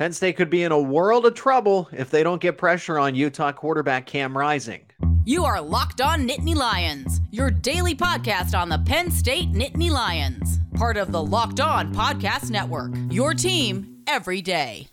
Penn State could be in a world of trouble if they don't get pressure on Utah quarterback Cam Rising. You are Locked On Nittany Lions, your daily podcast on the Penn State Nittany Lions, part of the Locked On Podcast Network. Your team every day.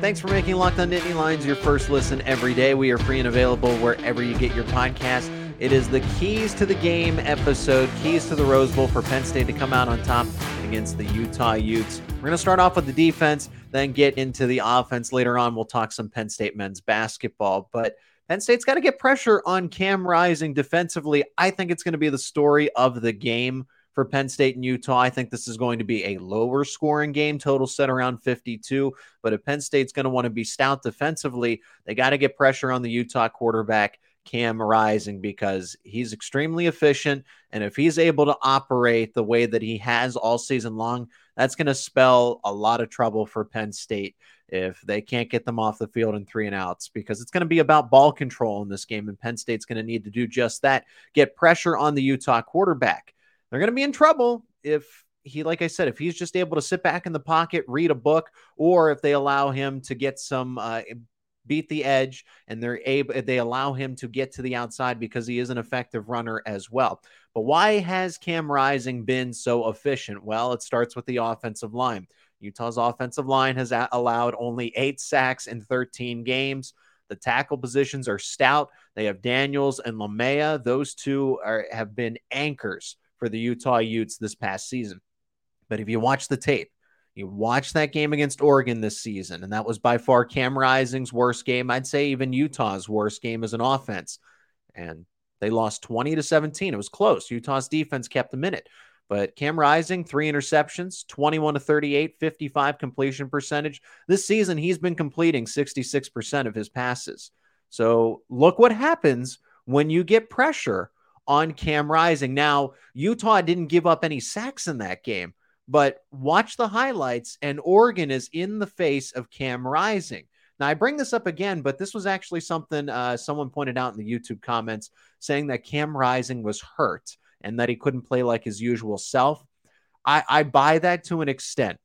Thanks for making Locked On Nittany Lions your first listen every day. We are free and available wherever you get your podcast. It is the Keys to the Game episode, Keys to the Rose Bowl for Penn State to come out on top against the Utah Utes. We're going to start off with the defense, then get into the offense. Later on, we'll talk some Penn State men's basketball. But Penn State's got to get pressure on Cam Rising defensively. I think it's going to be the story of the game for Penn State and Utah. I think this is going to be a lower scoring game, total set around 52. But if Penn State's going to want to be stout defensively, they got to get pressure on the Utah quarterback. Cam Rising because he's extremely efficient. And if he's able to operate the way that he has all season long, that's going to spell a lot of trouble for Penn State if they can't get them off the field in three and outs because it's going to be about ball control in this game. And Penn State's going to need to do just that get pressure on the Utah quarterback. They're going to be in trouble if he, like I said, if he's just able to sit back in the pocket, read a book, or if they allow him to get some uh, beat the edge and they're able they allow him to get to the outside because he is an effective runner as well. But why has Cam Rising been so efficient? Well, it starts with the offensive line. Utah's offensive line has allowed only 8 sacks in 13 games. The tackle positions are stout. They have Daniels and Laumea. Those two are have been anchors for the Utah Utes this past season. But if you watch the tape, you watch that game against Oregon this season, and that was by far Cam Rising's worst game. I'd say even Utah's worst game as an offense. And they lost 20 to 17. It was close. Utah's defense kept the minute. But Cam Rising, three interceptions, 21 to 38, 55 completion percentage. This season, he's been completing 66% of his passes. So look what happens when you get pressure on Cam Rising. Now, Utah didn't give up any sacks in that game, but watch the highlights, and Oregon is in the face of Cam Rising. Now, I bring this up again, but this was actually something uh, someone pointed out in the YouTube comments saying that Cam Rising was hurt and that he couldn't play like his usual self. I, I buy that to an extent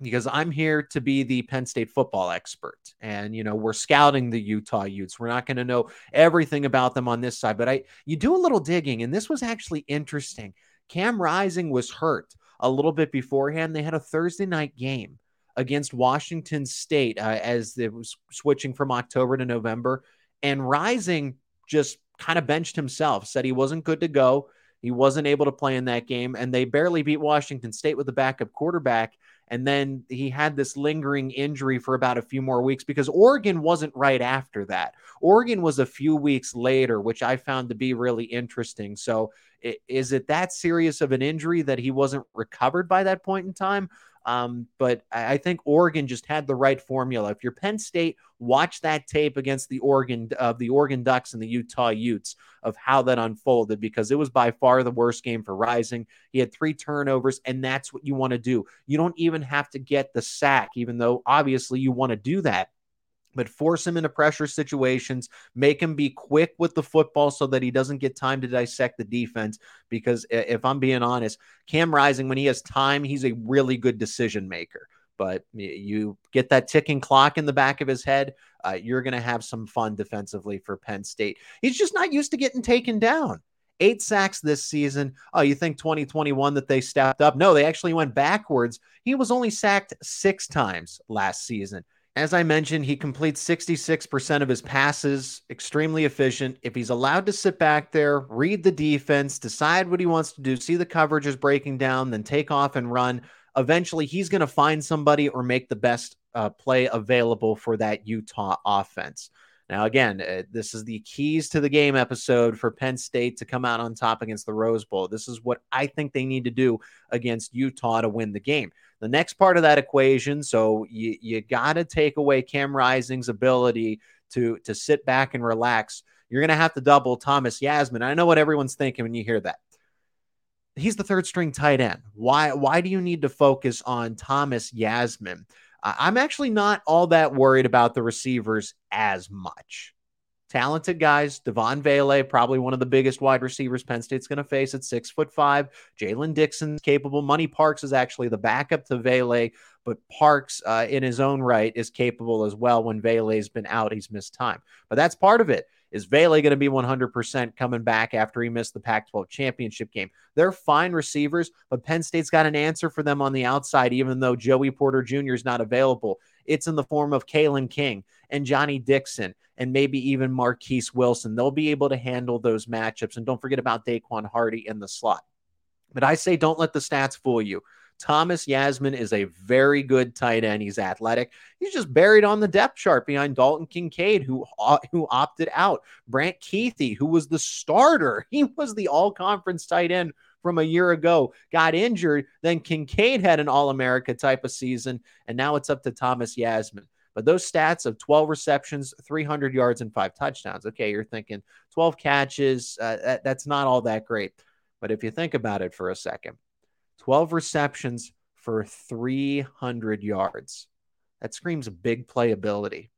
because I'm here to be the Penn State football expert. And, you know, we're scouting the Utah Utes. We're not going to know everything about them on this side, but I, you do a little digging, and this was actually interesting. Cam Rising was hurt a little bit beforehand. They had a Thursday night game against Washington State uh, as it was switching from October to November. And Rising just kind of benched himself, said he wasn't good to go. He wasn't able to play in that game, and they barely beat Washington State with a backup quarterback. And then he had this lingering injury for about a few more weeks because Oregon wasn't right after that. Oregon was a few weeks later, which I found to be really interesting. So is it that serious of an injury that he wasn't recovered by that point in time? Um, but I think Oregon just had the right formula. If you're Penn State, watch that tape against the Oregon of uh, the Oregon Ducks and the Utah Utes of how that unfolded because it was by far the worst game for Rising. He had three turnovers, and that's what you want to do. You don't even have to get the sack, even though obviously you want to do that but force him into pressure situations, make him be quick with the football so that he doesn't get time to dissect the defense. Because if I'm being honest, Cam Rising, when he has time, he's a really good decision maker. But you get that ticking clock in the back of his head, uh, you're going to have some fun defensively for Penn State. He's just not used to getting taken down. Eight sacks this season. Oh, you think 2021 that they stepped up? No, they actually went backwards. He was only sacked six times last season. As I mentioned, he completes 66% of his passes, extremely efficient. If he's allowed to sit back there, read the defense, decide what he wants to do, see the coverage is breaking down, then take off and run, eventually he's going to find somebody or make the best uh, play available for that Utah offense. Now, again, uh, this is the keys to the game episode for Penn State to come out on top against the Rose Bowl. This is what I think they need to do against Utah to win the game. The next part of that equation, so you, you got to take away Cam Rising's ability to, to sit back and relax. You're going to have to double Thomas Yassmin. I know what everyone's thinking when you hear that. He's the third string tight end. Why, why do you need to focus on Thomas Yassmin? I'm actually not all that worried about the receivers as much talented guys. Devaughn Vele, probably one of the biggest wide receivers Penn State's going to face at six foot five. Jaylen Dixon's capable. Money Parks is actually the backup to Vele, but Parks, uh, in his own right, is capable as well. When Vele's been out, he's missed time, but that's part of it. Is Vele going to be 100% coming back after he missed the Pac 12 championship game? They're fine receivers, but Penn State's got an answer for them on the outside, even though Joey Porter Jr. is not available. It's in the form of Kalen King and Johnny Dixon and maybe even Marquise Wilson. They'll be able to handle those matchups. And don't forget about Daequan Hardy in the slot. But I say don't let the stats fool you. Thomas Yassmin is a very good tight end. He's athletic. He's just buried on the depth chart behind Dalton Kincaid, who uh, who opted out. Brant Kuithe, who was the starter. He was the all conference tight end from a year ago, got injured. Then Kincaid had an All America type of season, and now it's up to Thomas Yassmin. But those stats of 12 receptions, 300 yards, and five touchdowns. Okay, you're thinking 12 catches. Uh, that, that's not all that great. But if you think about it for a second, 12 receptions for 300 yards. That screams big playability.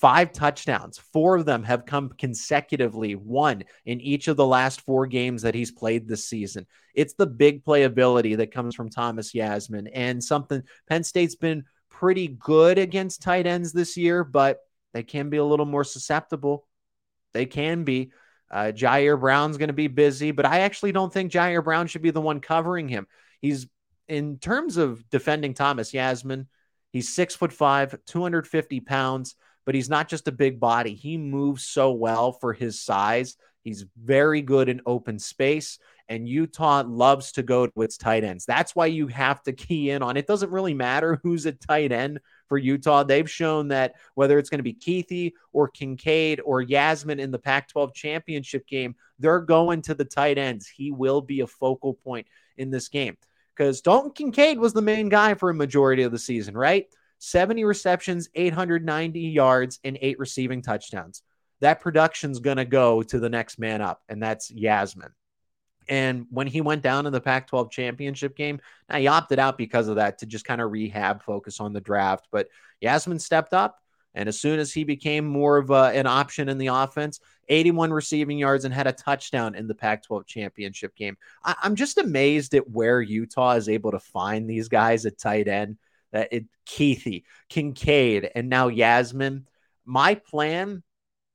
Five touchdowns. Four of them have come consecutively, one in each of the last four games that he's played this season. It's the big playability that comes from Thomas Yassmin and something Penn State's been pretty good against tight ends this year, but they can be a little more susceptible. They can be. Uh, Ji'Ayir Brown's going to be busy, but I actually don't think Ji'Ayir Brown should be the one covering him. He's in terms of defending Thomas Yassmin, he's six foot five, 250 pounds, but he's not just a big body. He moves so well for his size. He's very good in open space, and Utah loves to go to its tight ends. That's why you have to key in on it. Doesn't really matter who's a tight end for Utah. They've shown that whether it's going to be Kuithe or Kincaid or Yassmin in the Pac 12 championship game, they're going to the tight ends. He will be a focal point in this game because Dalton Kincaid was the main guy for a majority of the season, right? 70 receptions, 890 yards, and eight receiving touchdowns. That production's going to go to the next man up, and that's Yassmin. And when he went down in the Pac 12 championship game, now he opted out because of that to just kind of rehab, focus on the draft. But Yassmin stepped up. And as soon as he became more of a, an option in the offense, 81 receiving yards and had a touchdown in the Pac 12 championship game. I, am just amazed at where Utah is able to find these guys at tight end. That it Kuithe, Kincaid, and now Yassmin. My plan,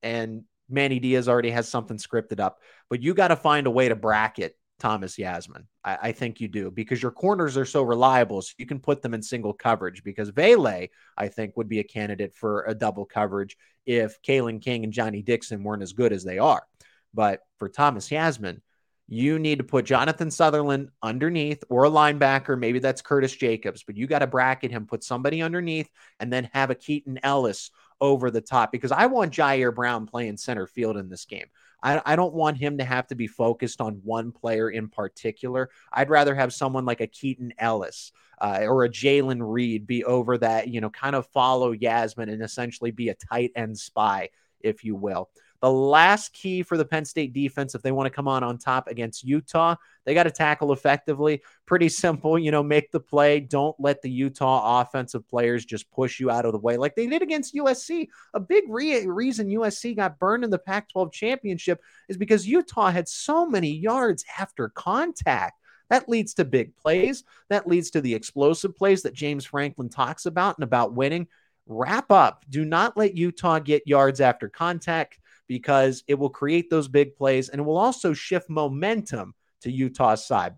and Manny Diaz already has something scripted up, but you got to find a way to bracket Thomas Yassmin. I, I, think you do because your corners are so reliable. So you can put them in single coverage because Vele, I think, would be a candidate for a double coverage if Kalen King and Johnny Dixon weren't as good as they are. But for Thomas Yassmin, you need to put Jonathan Sutherland underneath or a linebacker. Maybe that's Curtis Jacobs, but you got to bracket him, put somebody underneath, and then have a Keaton Ellis over the top because I want Ji'Ayir Brown playing center field in this game. I, I don't want him to have to be focused on one player in particular. I'd rather have someone like a Keaton Ellis uh, or a Jaylen Reed be over that, you know, kind of follow Yassmin and essentially be a tight end spy, if you will. The last key for the Penn State defense, if they want to come on on top against Utah, they got to tackle effectively. Pretty simple, you know, make the play. Don't let the Utah offensive players just push you out of the way like they did against USC. A big re- reason USC got burned in the Pac 12 championship is because Utah had so many yards after contact. That leads to big plays. That leads to the explosive plays that James Franklin talks about and about winning. Wrap up. Do not let Utah get yards after contact because it will create those big plays and it will also shift momentum to Utah's side.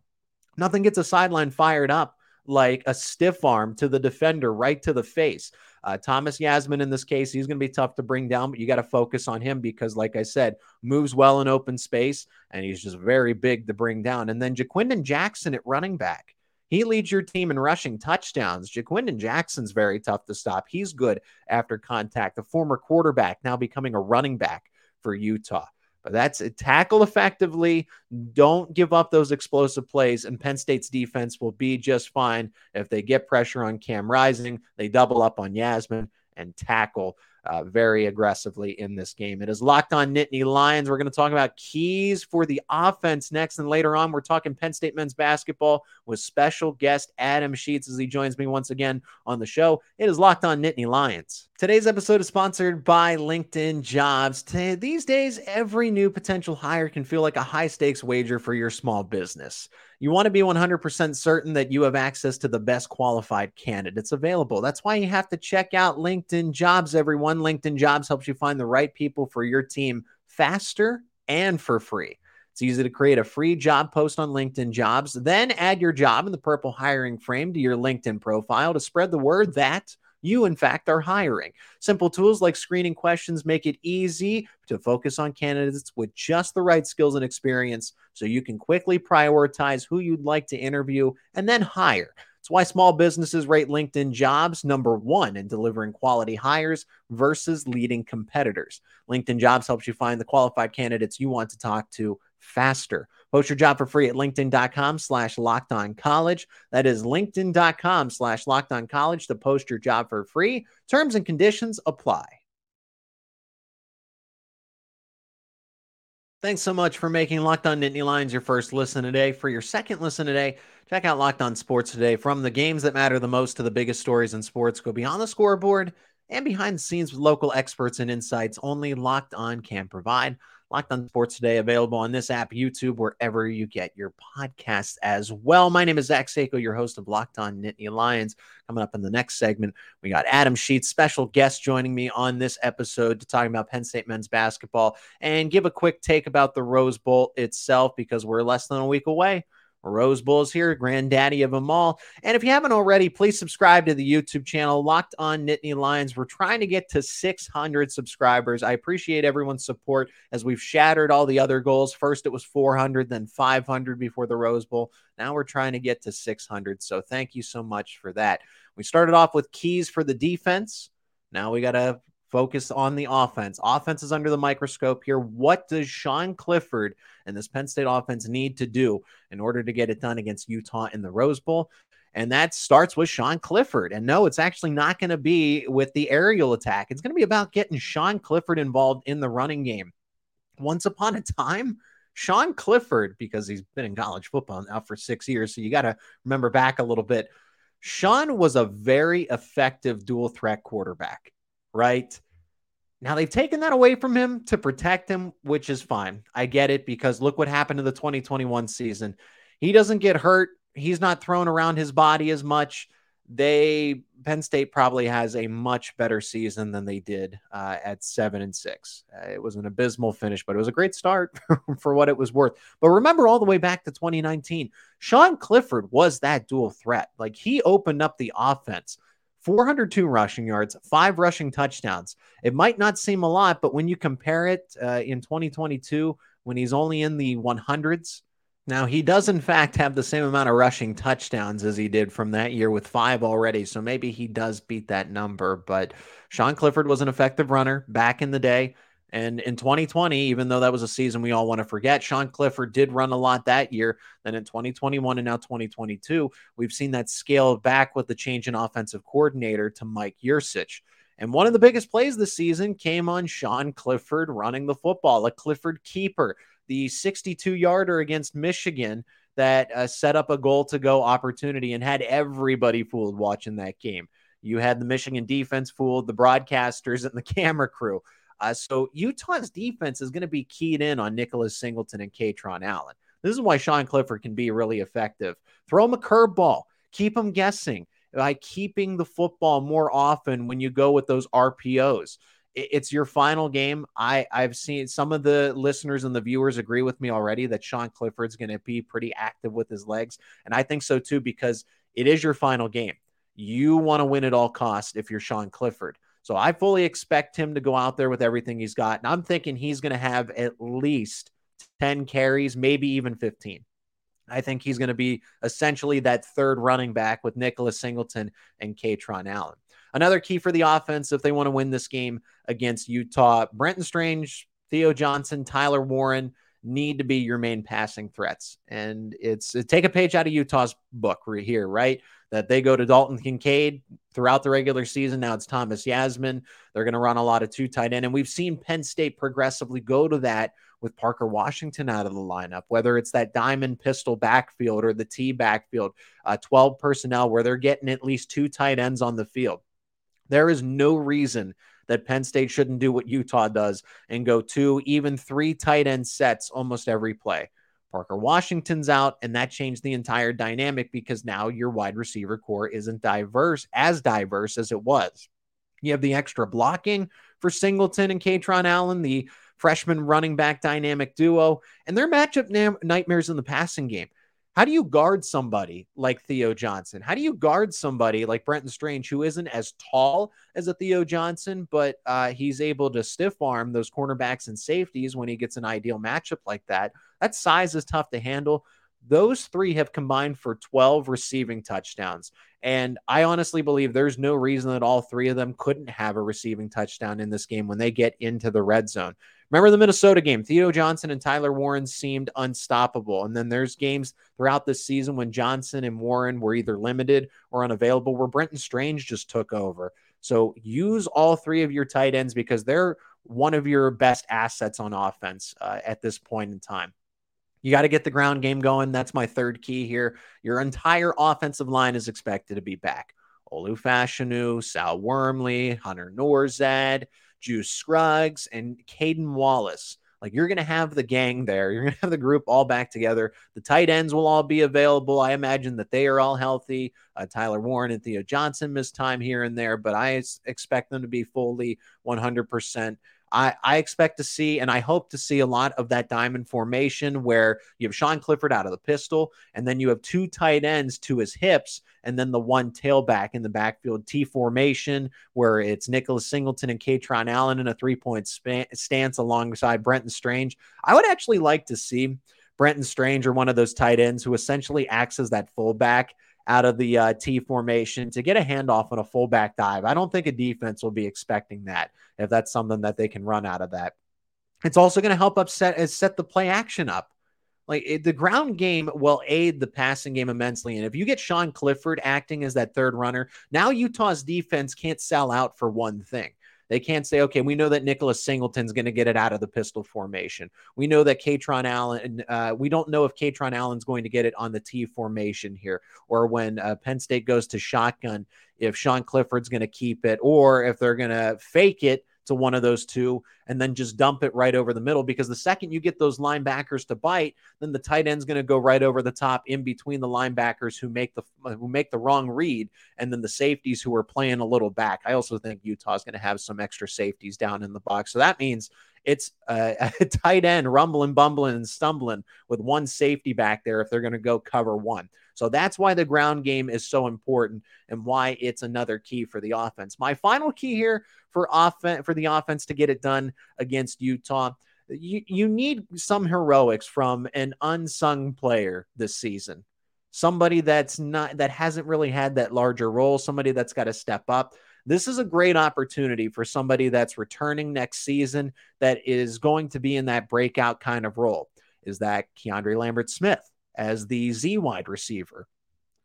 Nothing gets a sideline fired up like a stiff arm to the defender right to the face. Uh, Thomas Yassmin, in this case, he's going to be tough to bring down, but you got to focus on him because, like I said, moves well in open space and he's just very big to bring down. And then Ja'Quinden Jackson at running back. He leads your team in rushing touchdowns. Ja'Quinden Jackson's very tough to stop. He's good after contact. The former quarterback now becoming a running back for Utah. But that's it. Tackle effectively. Don't give up those explosive plays, and Penn State's defense will be just fine if they get pressure on Cam Rising. They double up on Yassmin and tackle uh, very aggressively in this game. It is locked on Nittany Lions. We're going to talk about keys for the offense next. And later on, we're talking Penn State men's basketball with special guest Adam Sheets as he joins me once again on the show. It is locked on Nittany Lions. Today's episode is sponsored by LinkedIn Jobs. These days, every new potential hire can feel like a high stakes wager for your small business. You want to be 100% certain that you have access to the best qualified candidates available. That's why you have to check out LinkedIn Jobs, everyone. LinkedIn Jobs helps you find the right people for your team faster and for free. It's easy to create a free job post on LinkedIn Jobs, then add your job in the purple hiring frame to your LinkedIn profile to spread the word that you, in fact, are hiring. Simple tools like screening questions make it easy to focus on candidates with just the right skills and experience so you can quickly prioritize who you'd like to interview and then hire. It's why small businesses rate LinkedIn jobs number one in delivering quality hires versus leading competitors. LinkedIn jobs helps you find the qualified candidates you want to talk to faster. Post your job for free at linkedin.com slash locked on college. That is linkedin.com slash locked on college to post your job for free. Terms and conditions apply. Thanks so much for making Locked On Nittany Lions your first listen today. For your second listen today, check out Locked On Sports today. From the games that matter the most to the biggest stories in sports, go beyond the scoreboard and behind the scenes with local experts and insights only Locked On can provide. Locked on Sports Today, available on this app, YouTube, wherever you get your podcasts as well. My name is Zach Seyko, your host of Locked On Nittany Lions. Coming up in the next segment, we got Adam Sheets, special guest, joining me on this episode to talk about Penn State men's basketball and give a quick take about the Rose Bowl itself because we're less than a week away Rose Bowl's here, granddaddy of them all. And if you haven't already, please subscribe to the YouTube channel, Locked on Nittany Lions. We're trying to get to 600 subscribers. I appreciate everyone's support as we've shattered all the other goals. First, it was 400, then 500 before the Rose Bowl. Now we're trying to get to 600. So thank you so much for that. We started off with keys for the defense. Now we got to focus on the offense. Offense is under the microscope here. What does Sean Clifford and this Penn State offense need to do in order to get it done against Utah in the Rose Bowl? And that starts with Sean Clifford. And no, it's actually not going to be with the aerial attack. It's going to be about getting Sean Clifford involved in the running game. Once upon a time, Sean Clifford, because he's been in college football now for six years, so you got to remember back a little bit. Sean was a very effective dual threat quarterback right? Now they've taken that away from him to protect him, which is fine. I get it because look what happened to the 2021 season. He doesn't get hurt. He's not thrown around his body as much. They Penn State probably has a much better season than they did uh, at seven and six. Uh, it was an abysmal finish, but it was a great start for what it was worth. But remember, all the way back to 2019, Sean Clifford was that dual threat. Like he opened up the offense. 402 rushing yards, five rushing touchdowns. It might not seem a lot, but when you compare it uh, in 2022, when he's only in the 100s, now he does in fact have the same amount of rushing touchdowns as he did from that year with five already. So maybe he does beat that number. But Sean Clifford was an effective runner back in the day. And in 2020, even though that was a season we all want to forget, Sean Clifford did run a lot that year. Then in 2021 and now 2022, we've seen that scale back with the change in offensive coordinator to Mike Yurcich. And one of the biggest plays this season came on Sean Clifford running the football, a Clifford keeper, the 62 yarder against Michigan that uh, set up a goal to go opportunity and had everybody fooled watching that game. You had the Michigan defense fooled, the broadcasters, and the camera crew. Uh, so Utah's defense is going to be keyed in on Nicholas Singleton and Kaytron Allen. This is why Sean Clifford can be really effective. Throw him a curveball, keep him guessing by keeping the football more often when you go with those RPOs. It's your final game. I, I've seen some of the listeners and the viewers agree with me already that Sean Clifford's going to be pretty active with his legs. And I think so too, because it is your final game. You want to win at all costs if you're Sean Clifford. So I fully expect him to go out there with everything he's got. And I'm thinking he's going to have at least 10 carries, maybe even 15. I think he's going to be essentially that third running back with Nicholas Singleton and Kaytron Allen. Another key for the offense if they want to win this game against Utah, Brenton Strange, Theo Johnson, Tyler Warren need to be your main passing threats. And it's take a page out of Utah's book right here, right? That they go to Dalton Kincaid, throughout the regular season. Now it's Thomas Yassmin. They're going to run a lot of two tight end. And we've seen Penn State progressively go to that with Parker Washington out of the lineup, whether it's that diamond pistol backfield or the T backfield, uh, 12 personnel where they're getting at least two tight ends on the field. There is no reason that Penn State shouldn't do what Utah does and go two, even three tight end sets almost every play. Parker Washington's out, and that changed the entire dynamic because now your wide receiver core isn't diverse, as diverse as it was. You have the extra blocking for Singleton and Kaytron Allen, the freshman running back dynamic duo, and their matchup na- nightmares in the passing game. How do you guard somebody like Theo Johnson? How do you guard somebody like Brenton Strange, who isn't as tall as a Theo Johnson, but uh, he's able to stiff arm those cornerbacks and safeties when he gets an ideal matchup like that? That size is tough to handle. Those three have combined for 12 receiving touchdowns. And I honestly believe there's no reason that all three of them couldn't have a receiving touchdown in this game when they get into the red zone. Remember the Minnesota game? Theo Johnson and Tyler Warren seemed unstoppable. And then there's games throughout the season when Johnson and Warren were either limited or unavailable, where Brenton Strange just took over. So use all three of your tight ends because they're one of your best assets on offense uh, at this point in time. You got to get the ground game going. That's my third key here. Your entire offensive line is expected to be back. Olu Fashanu, Sal Wormley, Hunter Nourzad, Juice Scruggs, and Caden Wallace. Like you're going to have the gang there. You're going to have the group all back together. The tight ends will all be available. I imagine that they are all healthy. Uh, Tyler Warren and Theo Johnson missed time here and there, but I expect them to be fully 100%. I, I expect to see, and I hope to see a lot of that diamond formation where you have Sean Clifford out of the pistol, and then you have two tight ends to his hips, and then the one tailback in the backfield T formation where it's Nicholas Singleton and Kaytron Allen in a three point span, stance alongside Brenton Strange. I would actually like to see Brenton Strange or one of those tight ends who essentially acts as that fullback out of the uh, T formation to get a handoff on a fullback dive. I don't think a defense will be expecting that if that's something that they can run out of that. It's also going to help upset uh, set the play action up. Like it, the ground game will aid the passing game immensely. And if you get Sean Clifford acting as that third runner, now Utah's defense can't sell out for one thing. They can't say, okay, we know that Nicholas Singleton's going to get it out of the pistol formation. We know that Kaytron Allen, uh, we don't know if Kaytron Allen's going to get it on the T formation here, or when uh, Penn State goes to shotgun, if Sean Clifford's going to keep it, or if they're going to fake it to one of those two and then just dump it right over the middle because the second you get those linebackers to bite then the tight end's going to go right over the top in between the linebackers who make the who make the wrong read and then the safeties who are playing a little back. I also think utah's going to have some extra safeties down in the box. So that means it's a, a tight end rumbling bumbling and stumbling with one safety back there if they're going to go cover one so that's why the ground game is so important and why it's another key for the offense. My final key here for offense for the offense to get it done against Utah. You, you need some heroics from an unsung player this season. Somebody that's not that hasn't really had that larger role, somebody that's got to step up. This is a great opportunity for somebody that's returning next season that is going to be in that breakout kind of role. Is that Keandre Lambert Smith? as the Z wide receiver.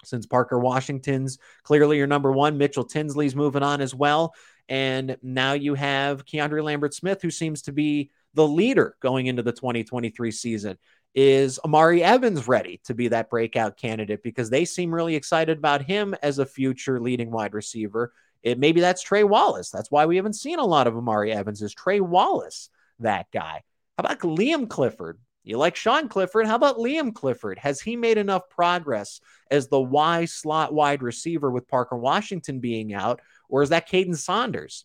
Since Parker Washington's clearly your number one, Mitchell Tinsley's moving on as well. And now you have Keandre Lambert Smith, who seems to be the leader going into the 2023 season. Is Omari Evans ready to be that breakout candidate? Because they seem really excited about him as a future leading wide receiver. It maybe that's Trey Wallace. That's why we haven't seen a lot of Omari Evans. Is Trey Wallace that guy? How about Liam Clifford? You like Sean Clifford? How about Liam Clifford? Has he made enough progress as the Y slot wide receiver with Parker Washington being out? Or is that Caden Saunders?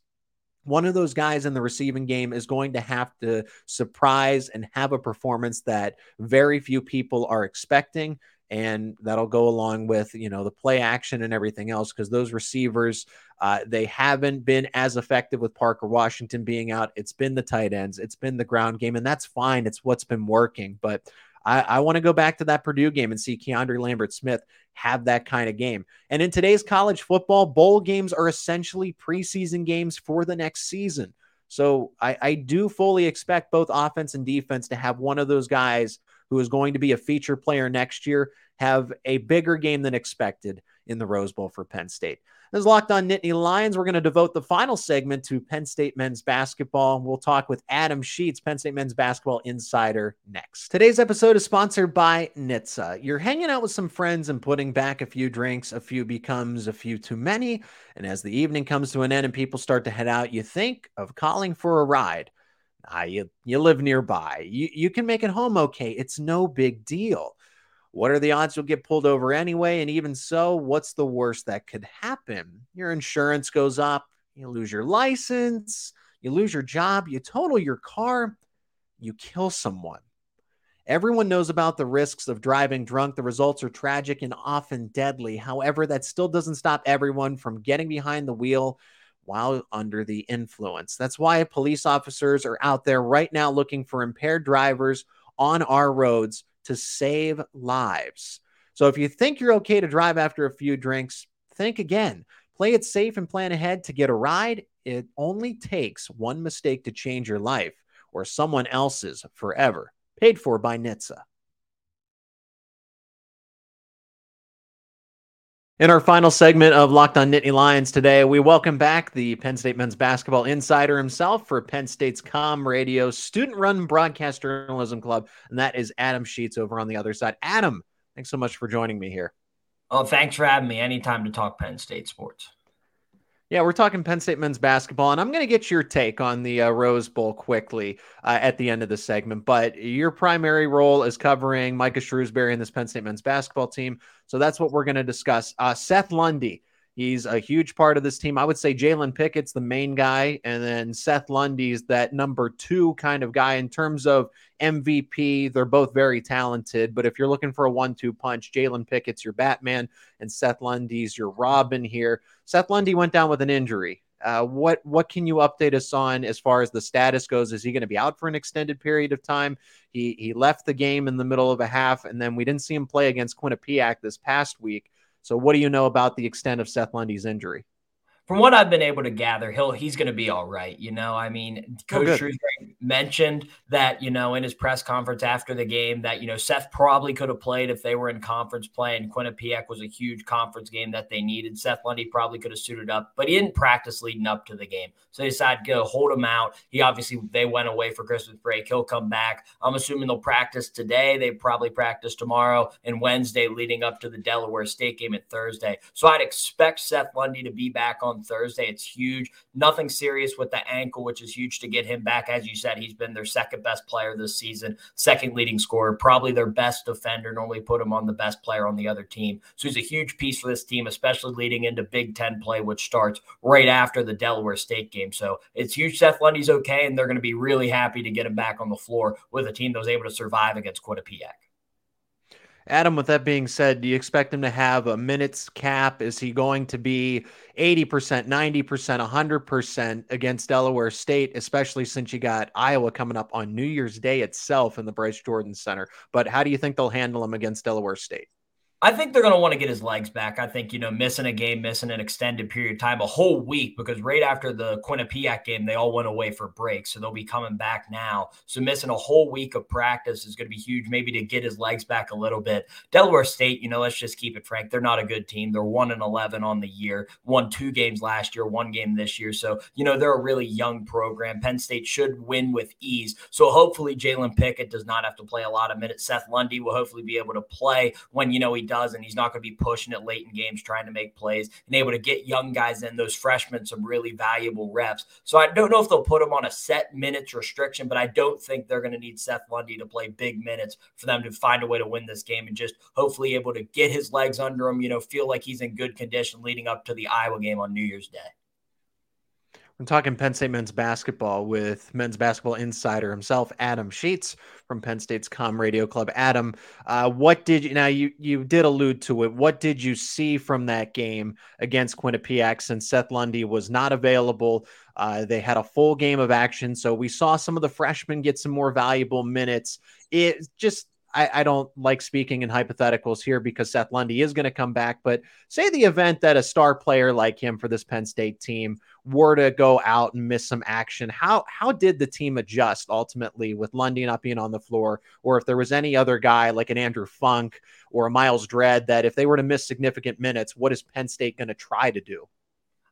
One of those guys in the receiving game is going to have to surprise and have a performance that very few people are expecting and that'll go along with you know the play action and everything else because those receivers uh, they haven't been as effective with Parker Washington being out. It's been the tight ends, it's been the ground game, and that's fine. It's what's been working, but. I, I want to go back to that Purdue game and see Keandre Lambert Smith have that kind of game. And in today's college football, bowl games are essentially preseason games for the next season. So I, I do fully expect both offense and defense to have one of those guys who is going to be a feature player next year, have a bigger game than expected in the Rose Bowl for Penn State. As Locked On Nittany Lions, we're going to devote the final segment to Penn State men's basketball. We'll talk with Adam Sheets, Penn State men's basketball insider, next. Today's episode is sponsored by NHTSA. You're hanging out with some friends and putting back a few drinks. A few becomes a few too many. And as the evening comes to an end and people start to head out, you think of calling for a ride. Ah, you, you live nearby. You, you can make it home okay. It's no big deal. What are the odds you'll get pulled over anyway? And even so, what's the worst that could happen? Your insurance goes up, you lose your license, you lose your job, you total your car, you kill someone. Everyone knows about the risks of driving drunk. The results are tragic and often deadly. However, that still doesn't stop everyone from getting behind the wheel while under the influence. That's why police officers are out there right now looking for impaired drivers on our roads to save lives. So if you think you're okay to drive after a few drinks, think again. Play it safe and plan ahead to get a ride. It only takes one mistake to change your life or someone else's forever. Paid for by NHTSA. In our final segment of Locked on Nittany Lions today, we welcome back the Penn State men's basketball insider himself for Penn State's Com Radio student run broadcast journalism club, and that is Adam Sheets over on the other side. Adam, thanks so much for joining me here. Oh, thanks for having me. Anytime to talk Penn State sports. Yeah, we're talking Penn State men's basketball, and I'm going to get your take on the uh, Rose Bowl quickly uh, at the end of the segment. But your primary role is covering Micah Shrewsberry and this Penn State men's basketball team. So that's what we're going to discuss. Uh, Seth Lundy He's a huge part of this team. I would say Jalen Pickett's the main guy, and then Seth Lundy's that number two kind of guy in terms of MVP. They're both very talented, but if you're looking for a one-two punch, Jalen Pickett's your Batman, and Seth Lundy's your Robin here. Seth Lundy went down with an injury. Uh, what what can you update us on as far as the status goes? Is he going to be out for an extended period of time? He he left the game in the middle of a half, and then we didn't see him play against Quinnipiac this past week. So, what do you know about the extent of Seth Lundy's injury? From what I've been able to gather, he'll he's going to be all right. You know, I mean, oh, Coach oh, Shrewsberry mentioned that you know in his press conference after the game that you know Seth probably could have played if they were in conference play, and Quinnipiac was a huge conference game that they needed. Seth Lundy probably could have suited up, but he didn't practice leading up to the game, so they decided to hold him out. He obviously they went away for Christmas break. He'll come back. I'm assuming they'll practice today. They probably practice tomorrow and Wednesday, leading up to the Delaware State game at Thursday. So I'd expect Seth Lundy to be back on Thursday. It's huge. Nothing serious with the ankle, which is huge to get him back. As you said, he's been their second best player this season, second leading scorer, probably their best defender. Normally put him on the best player on the other team. So he's a huge piece for this team, especially leading into Big Ten play, which starts right after the Delaware State game. So it's huge. Seth Lundy's okay, and they're going to be really happy to get him back on the floor with a team that was able to survive against Quinnipiac. Adam, with that being said, do you expect him to have a minutes cap? Is he going to be 80%, 90%, 100% against Delaware State, especially since you got Iowa coming up on New Year's Day itself in the Bryce Jordan Center? But how do you think they'll handle him against Delaware State? I think they're going to want to get his legs back. I think, you know, missing a game, missing an extended period of time, a whole week, because right after the Quinnipiac game, they all went away for break. So they'll be coming back now. So missing a whole week of practice is going to be huge, maybe to get his legs back a little bit. Delaware State, you know, let's just keep it frank. They're not a good team. They're 1 and 11 on the year, won two games last year, one game this year. So, you know, they're a really young program. Penn State should win with ease. So hopefully Jalen Pickett does not have to play a lot of minutes. Seth Lundy will hopefully be able to play when, you know, he does, and he's not going to be pushing it late in games, trying to make plays, and able to get young guys in, those freshmen, some really valuable reps. So I don't know if they'll put him on a set minutes restriction, but I don't think they're going to need Seth Lundy to play big minutes for them to find a way to win this game and just hopefully able to get his legs under him, you know, feel like he's in good condition leading up to the Iowa game on New Year's Day. I'm talking Penn State men's basketball with men's basketball insider himself, Adam Sheets from Penn State's Com Radio Club. Adam, uh, what did you now? You you did allude to it. What did you see from that game against Quinnipiac? Since Seth Lundy was not available, uh, they had a full game of action, so we saw some of the freshmen get some more valuable minutes. It just I, I don't like speaking in hypotheticals here because Seth Lundy is going to come back. But say the event that a star player like him for this Penn State team were to go out and miss some action, how how did the team adjust ultimately with Lundy not being on the floor, or if there was any other guy like an Andrew Funk or a Myles Dread that if they were to miss significant minutes, what is Penn State going to try to do?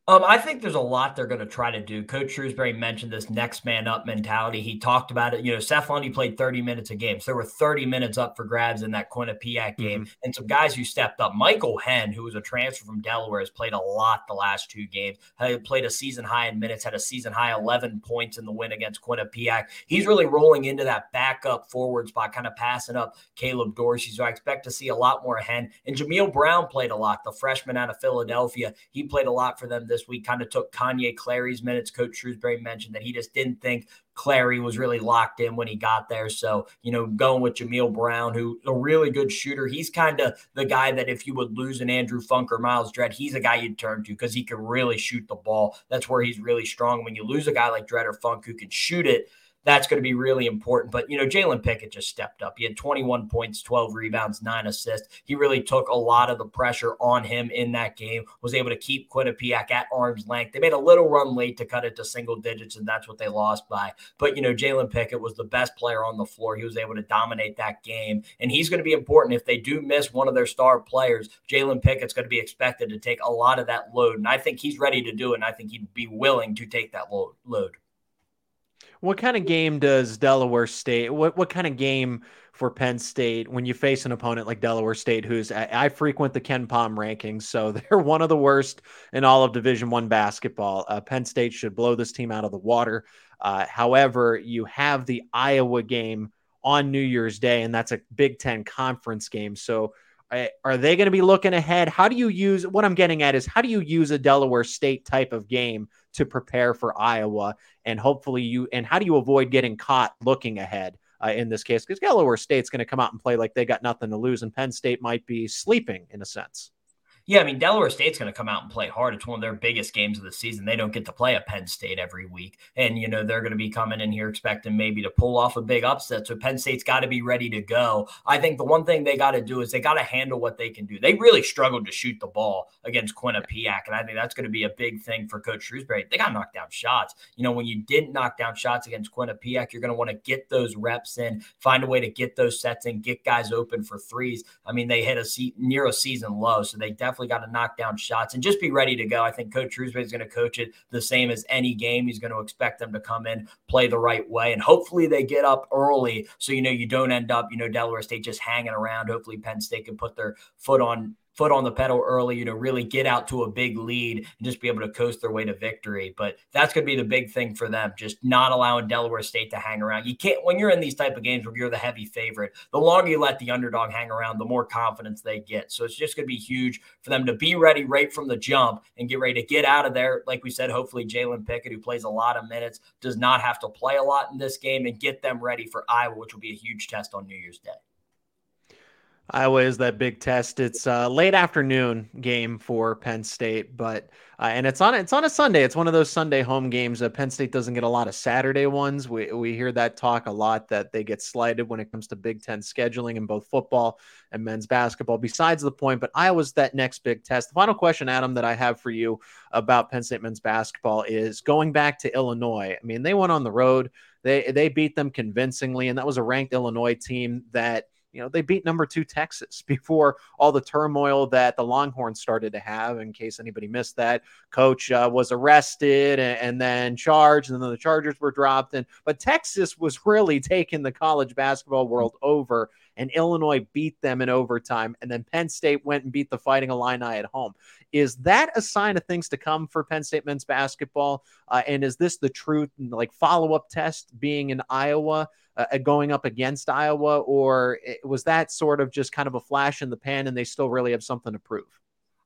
Um, I think there's a lot they're going to try to do. Coach Shrewsberry mentioned this next man up mentality. He talked about it. You know, Seth Lundy played 30 minutes a game. So there were 30 minutes up for grabs in that Quinnipiac game. Mm-hmm. And some guys who stepped up. Michael Henn, who was a transfer from Delaware, has played a lot the last two games. He played a season high in minutes, had a season high 11 points in the win against Quinnipiac. He's really rolling into that backup forward spot, kind of passing up Caleb Dorsey. So I expect to see a lot more Henn. And Jameel Brown played a lot, the freshman out of Philadelphia. He played a lot for them this week, kind of took Kanye Clary's minutes. Coach Shrewsberry mentioned that he just didn't think Clary was really locked in when he got there. So, you know, going with Jameel Brown, who's a really good shooter. He's kind of the guy that if you would lose an Andrew Funk or Myles Dread, he's a guy you'd turn to because he can really shoot the ball. That's where he's really strong. When you lose a guy like Dread or Funk who can shoot it, that's going to be really important. But, you know, Jalen Pickett just stepped up. He had 21 points, 12 rebounds, nine assists. He really took a lot of the pressure on him in that game, was able to keep Quinnipiac at arm's length. They made a little run late to cut it to single digits, and that's what they lost by. But, you know, Jalen Pickett was the best player on the floor. He was able to dominate that game, and he's going to be important. If they do miss one of their star players, Jalen Pickett's going to be expected to take a lot of that load. And I think he's ready to do it, and I think he'd be willing to take that load. What kind of game does Delaware State? What what kind of game for Penn State when you face an opponent like Delaware State, who's I, I frequent the KenPom rankings, so they're one of the worst in all of Division One basketball. Uh, Penn State should blow this team out of the water. Uh, however, you have the Iowa game on New Year's Day, and that's a Big Ten conference game. So, are they going to be looking ahead? How do you use what I'm getting at is how do you use a Delaware State type of game to prepare for Iowa. And hopefully you, and how do you avoid getting caught looking ahead? Uh, in this case, because Delaware State's going to come out and play like they got nothing to lose, and Penn State might be sleeping in a sense. Yeah, I mean, Delaware State's going to come out and play hard. It's one of their biggest games of the season. They don't get to play a Penn State every week. And, you know, they're going to be coming in here expecting maybe to pull off a big upset. So Penn State's got to be ready to go. I think the one thing they got to do is they got to handle what they can do. They really struggled to shoot the ball against Quinnipiac. And I think that's going to be a big thing for Coach Shrewsberry. They got to knock down shots. You know, when you didn't knock down shots against Quinnipiac, you're going to want to get those reps in, find a way to get those sets in, get guys open for threes. I mean, they hit a se- near a season low. So they definitely got to knock down shots and just be ready to go. I think Coach Shrewsberry is going to coach it the same as any game. He's going to expect them to come in, play the right way, and hopefully they get up early so you know you don't end up, you know, Delaware State just hanging around. Hopefully Penn State can put their foot on foot on the pedal early, you know, really get out to a big lead and just be able to coast their way to victory. But that's going to be the big thing for them, just not allowing Delaware State to hang around. You can't, when you're in these type of games where you're the heavy favorite, the longer you let the underdog hang around, the more confidence they get. So it's just going to be huge for them to be ready right from the jump and get ready to get out of there. Like we said, hopefully Jalen Pickett, who plays a lot of minutes, does not have to play a lot in this game and get them ready for Iowa, which will be a huge test on New Year's Day. Iowa is that big test. It's a late afternoon game for Penn State, but uh, and it's on it's on a Sunday. It's one of those Sunday home games. Uh, Penn State doesn't get a lot of Saturday ones. We we hear that talk a lot that they get slighted when it comes to Big Ten scheduling in both football and men's basketball. Besides the point, but Iowa's that next big test. The final question, Adam, that I have for you about Penn State men's basketball is going back to Illinois. I mean, they went on the road. They they beat them convincingly, and that was a ranked Illinois team that you know, they beat number two Texas before all the turmoil that the Longhorns started to have. In case anybody missed that, coach uh, was arrested and, and, then charged, and then the Chargers were dropped. And but Texas was really taking the college basketball world over, and Illinois beat them in overtime. And then Penn State went and beat the Fighting Illini at home. Is that a sign of things to come for Penn State men's basketball? Uh, and is this the truth, like follow up test being in Iowa? uh, going up against Iowa, or was that sort of just kind of a flash in the pan and they still really have something to prove?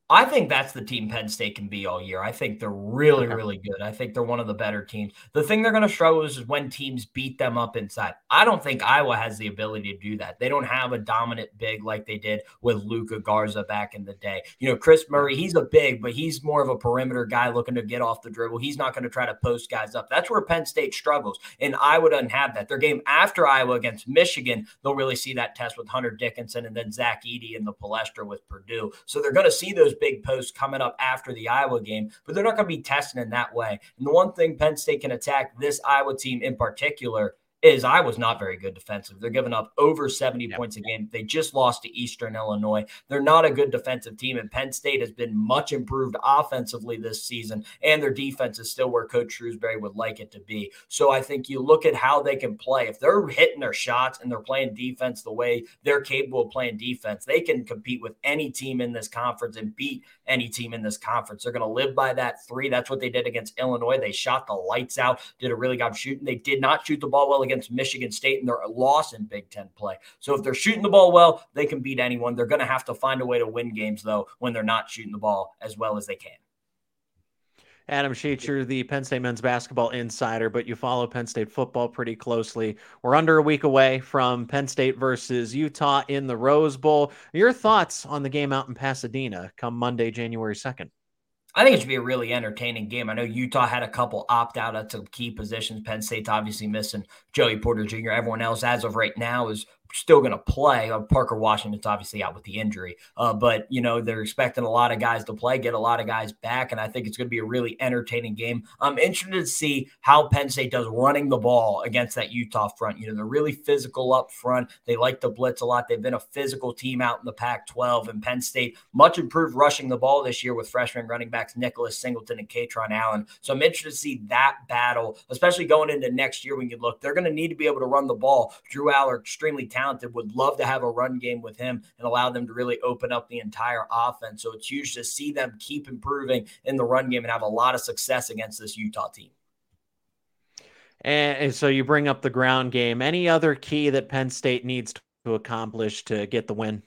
I think that's the team Penn State can be all year. I think they're really, really good. I think they're one of the better teams. The thing they're going to struggle with is when teams beat them up inside. I don't think Iowa has the ability to do that. They don't have a dominant big like they did with Luka Garza back in the day. You know, Kris Murray, he's a big, but he's more of a perimeter guy looking to get off the dribble. He's not going to try to post guys up. That's where Penn State struggles. And Iowa doesn't have that. Their game after Iowa against Michigan, they'll really see that test with Hunter Dickinson and then Zach Edey in the Palestra with Purdue. So they're going to see those big posts coming up after the Iowa game, but they're not going to be testing in that way. And the one thing Penn State can attack this Iowa team in particular is I was not very good defensive. They're giving up over 70 yep. points a game. They just lost to Eastern Illinois. They're not a good defensive team, and Penn State has been much improved offensively this season, and their defense is still where Coach Shrewsberry would like it to be. So I think you look at how they can play. If they're hitting their shots and they're playing defense the way they're capable of playing defense, they can compete with any team in this conference and beat any team in this conference. They're going to live by that three. That's what they did against Illinois. They shot the lights out, did a really good shooting. They did not shoot the ball well against Michigan State, and they're a loss in Big Ten play. So if they're shooting the ball well, they can beat anyone. They're going to have to find a way to win games, though, when they're not shooting the ball as well as they can. Adam you're the Penn State men's basketball insider, but you follow Penn State football pretty closely. We're under a week away from Penn State versus Utah in the Rose Bowl. Your thoughts on the game out in Pasadena come Monday, January 2nd? I think it should be a really entertaining game. I know Utah had a couple opt out at some key positions. Penn State's obviously missing Joey Porter Jr. Everyone else, as of right now, is still going to play. Uh, Parker Washington's obviously out with the injury, uh, but you know they're expecting a lot of guys to play, get a lot of guys back, and I think it's going to be a really entertaining game. I'm interested to see how Penn State does running the ball against that Utah front. You know they're really physical up front. They like to blitz a lot. They've been a physical team out in the Pac-12, and Penn State much improved rushing the ball this year with freshman running backs Nicholas Singleton and Kaytron Allen. So I'm interested to see that battle, especially going into next year when you look. They're going to need to be able to run the ball. Drew Allar extremely talented talented. Would love to have a run game with him and allow them to really open up the entire offense. So it's huge to see them keep improving in the run game and have a lot of success against this Utah team. And so you bring up the ground game. Any other key that Penn State needs to accomplish to get the win?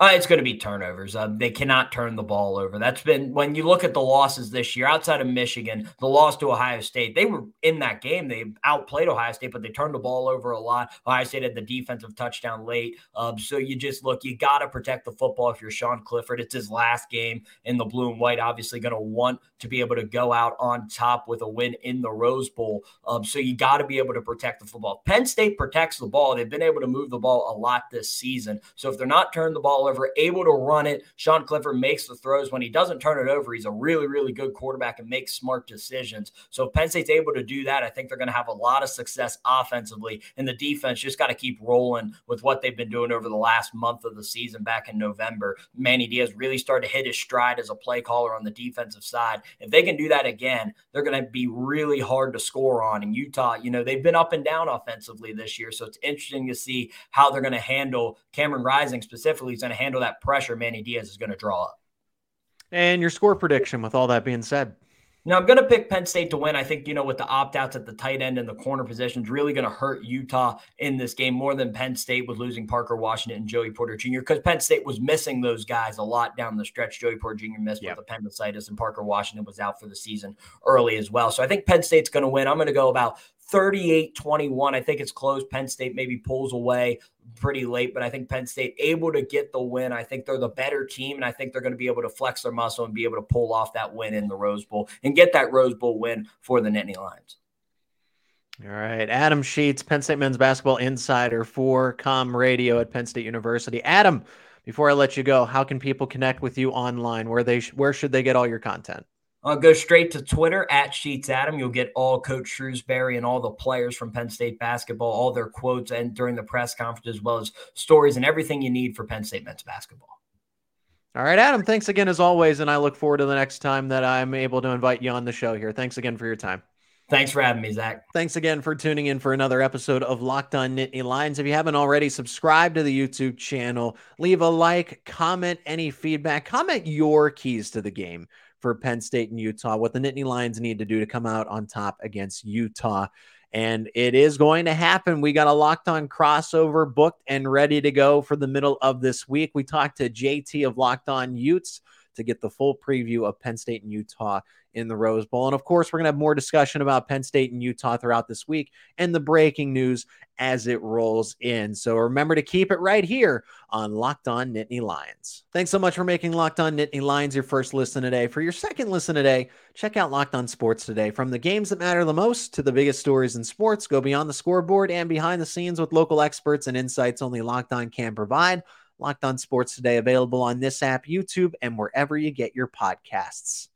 Uh, it's going to be turnovers. Uh, they cannot turn the ball over. That's been when you look at the losses this year outside of Michigan, the loss to Ohio State. They were in that game. They outplayed Ohio State, but they turned the ball over a lot. Ohio State had the defensive touchdown late. Um, so you just look, you got to protect the football if you're Sean Clifford. It's his last game in the blue and white. Obviously, going to want to be able to go out on top with a win in the Rose Bowl. Um, so you got to be able to protect the football. Penn State protects the ball. They've been able to move the ball a lot this season. So if they're not turning the ball over, able to run it. Sean Clifford makes the throws. When he doesn't turn it over, he's a really, really good quarterback and makes smart decisions. So if Penn State's able to do that, I think they're going to have a lot of success offensively. And the defense just got to keep rolling with what they've been doing over the last month of the season back in November. Manny Diaz really started to hit his stride as a play caller on the defensive side. If they can do that again, they're going to be really hard to score on. And Utah, you know, they've been up and down offensively this year. So it's interesting to see how they're going to handle Cameron Rising specifically. He's going to handle that pressure Manny Diaz is going to draw up. And your score prediction with all that being said. Now, I'm going to pick Penn State to win. I think, you know, with the opt outs at the tight end and the corner positions, really going to hurt Utah in this game more than Penn State with losing Parker Washington and Joey Porter Jr. because Penn State was missing those guys a lot down the stretch. Joey Porter Jr. missed yep. with appendicitis, and Parker Washington was out for the season early as well. So I think Penn State's going to win. I'm going to go about 38 21. I think it's close. Penn State maybe pulls away pretty late, but I think Penn State able to get the win. I think they're the better team, and I think they're going to be able to flex their muscle and be able to pull off that win in the Rose Bowl and get that Rose Bowl win for the Nittany Lions. All right. Adam Sheets, Penn State men's basketball insider for CommRadio at Penn State University. Adam, before I let you go, how can people connect with you online? Where they where should they get all your content? Uh, go straight to Twitter at Sheets Adam. You'll get all Coach Shrewsberry and all the players from Penn State basketball, all their quotes and during the press conference, as well as stories and everything you need for Penn State men's basketball. All right, Adam. Thanks again as always, and I look forward to the next time that I'm able to invite you on the show here. Thanks again for your time. Thanks for having me, Zach. Thanks again for tuning in for another episode of Locked On Nittany Lions. If you haven't already, subscribe to the YouTube channel, leave a like, comment any feedback, comment your keys to the game for Penn State and Utah, what the Nittany Lions need to do to come out on top against Utah. And it is going to happen. We got a locked on crossover booked and ready to go for the middle of this week. We talked to JT of Locked On Utes to get the full preview of Penn State and Utah in the Rose Bowl. And of course, we're going to have more discussion about Penn State and Utah throughout this week and the breaking news as it rolls in. So remember to keep it right here on Locked On Nittany Lions. Thanks so much for making Locked On Nittany Lions your first listen today. For your second listen today, check out Locked On Sports today. From the games that matter the most to the biggest stories in sports, go beyond the scoreboard and behind the scenes with local experts and insights only Locked On can provide. Locked On Sports today available on this app, YouTube, and wherever you get your podcasts.